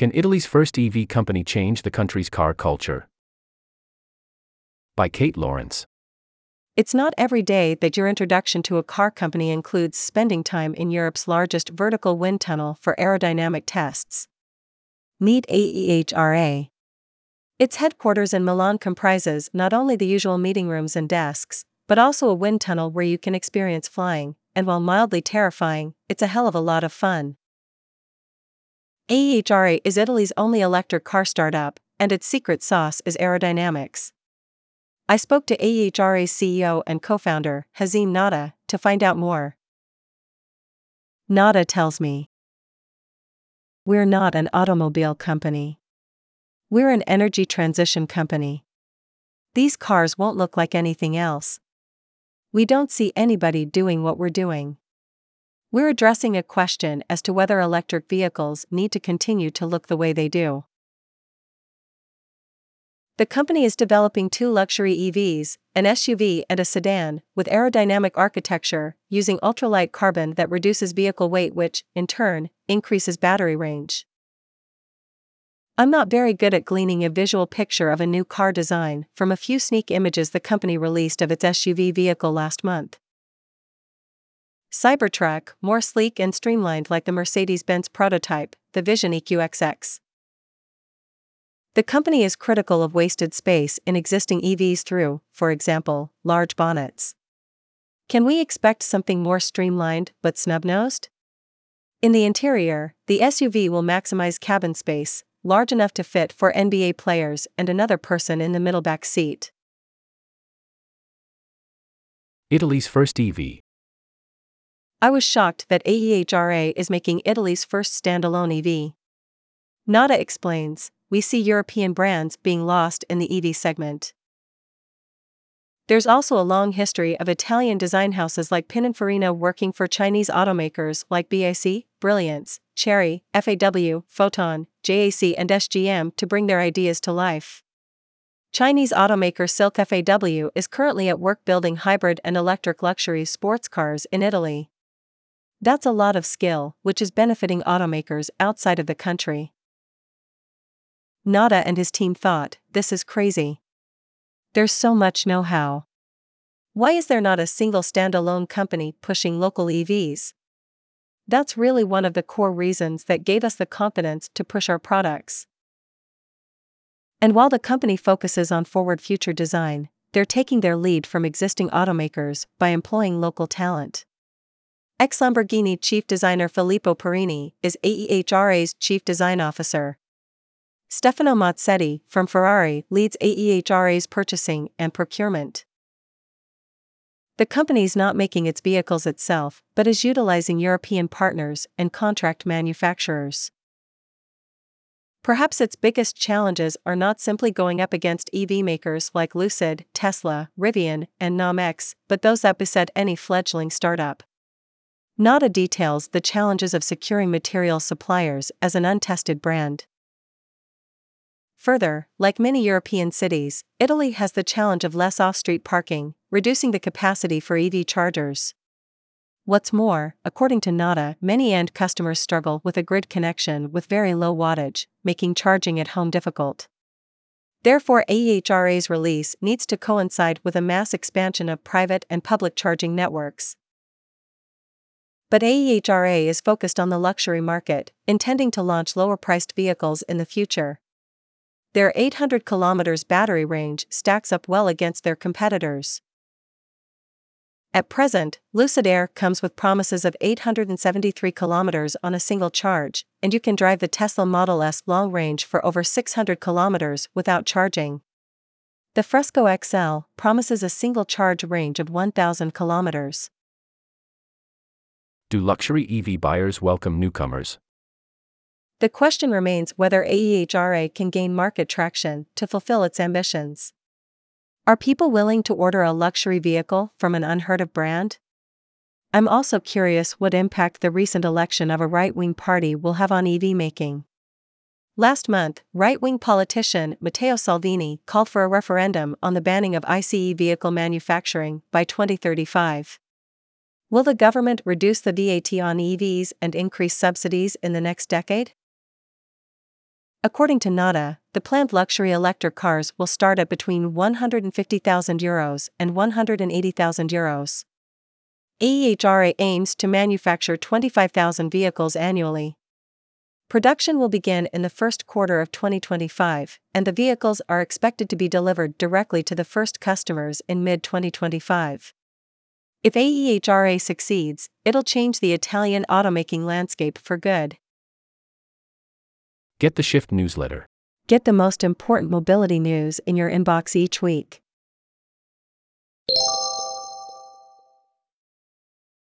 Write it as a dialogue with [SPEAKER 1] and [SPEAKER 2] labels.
[SPEAKER 1] Can Italy's first EV company change the country's car culture? By Kate Lawrence.
[SPEAKER 2] It's not every day that your introduction to a car company includes spending time in Europe's largest vertical wind tunnel for aerodynamic tests. Meet AEHRA. Its headquarters in Milan comprises not only the usual meeting rooms and desks, but also a wind tunnel where you can experience flying, and while mildly terrifying, it's a hell of a lot of fun. AEHRA is Italy's only electric car startup, and its secret sauce is aerodynamics. I spoke to AEHRA's CEO and co founder, Hazim Nada, to find out more. Nada tells me We're not an automobile company. We're an energy transition company. These cars won't look like anything else. We don't see anybody doing what we're doing. We're addressing a question as to whether electric vehicles need to continue to look the way they do. The company is developing two luxury EVs, an SUV and a sedan, with aerodynamic architecture, using ultralight carbon that reduces vehicle weight, which, in turn, increases battery range. I'm not very good at gleaning a visual picture of a new car design from a few sneak images the company released of its SUV vehicle last month. Cybertruck, more sleek and streamlined like the Mercedes Benz prototype, the Vision EQXX. The company is critical of wasted space in existing EVs through, four example, large bonnets. Can we expect something more streamlined but snub nosed? In the interior, the SUV will maximize cabin space, large enough to fit for NBA players and another person in the middle back seat.
[SPEAKER 1] Italy's first EV.
[SPEAKER 2] I was shocked that AEHRA is making Italy's first standalone EV. Nada explains, we see European brands being lost in the EV segment. There's also a long history of Italian design houses like Pininfarina working for Chinese automakers like BAC, Brilliance, Chery, FAW, Foton, JAC, and SGM to bring their ideas to life. Chinese automaker Silk FAW is currently at work building hybrid and electric luxury sports cars in Italy. That's a lot of skill, which is benefiting automakers outside of the country. Nada and his team thought, this is crazy. There's so much know how. Why is there not a single standalone company pushing local EVs? That's really one of the core reasons that gave us the confidence to push our products. And while the company focuses on forward future design, they're taking their lead from existing automakers by employing local talent. Ex Lamborghini chief designer Filippo Perini is AEHRA's chief design officer. Stefano Mazzetti from Ferrari leads AEHRA's purchasing and procurement. The company's not making its vehicles itself, but is utilizing European partners and contract manufacturers. Perhaps its biggest challenges are not simply going up against EV makers like Lucid, Tesla, Rivian, and NAMX, but those that beset any fledgling startup. Nada details the challenges of securing material suppliers as an untested brand. Further, like many European cities, Italy has the challenge of less off street parking, reducing the capacity for EV chargers. What's more, according to Nada, many end customers struggle with a grid connection with very low wattage, making charging at home difficult. Therefore, AEHRA's release needs to coincide with a mass expansion of private and public charging networks. But AEHRA is focused on the luxury market, intending to launch lower priced vehicles in the future. Their 800 km battery range stacks up well against their competitors. At present, Lucid Air comes with promises of 873 km on a single charge, and you can drive the Tesla Model S long range for over 600 km without charging. The Fresco XL promises a single charge range of 1000 km.
[SPEAKER 1] Do luxury EV buyers welcome newcomers?
[SPEAKER 2] The question remains whether AEHRA can gain market traction to fulfill its ambitions. Are people willing to order a luxury vehicle from an unheard of brand? I'm also curious what impact the recent election of a right wing party will have on EV making. Last month, right wing politician Matteo Salvini called for a referendum on the banning of ICE vehicle manufacturing by 2035. Will the government reduce the VAT on EVs and increase subsidies in the next decade? According to Nada, the planned luxury electric cars will start at between 150,000 euros and 180,000 euros. AEHRA aims to manufacture 25,000 vehicles annually. Production will begin in the first quarter of 2025, and the vehicles are expected to be delivered directly to the first customers in mid 2025. If AEHRA succeeds, it'll change the Italian automaking landscape for good.
[SPEAKER 1] Get the Shift newsletter.
[SPEAKER 2] Get the most important mobility news in your inbox each week.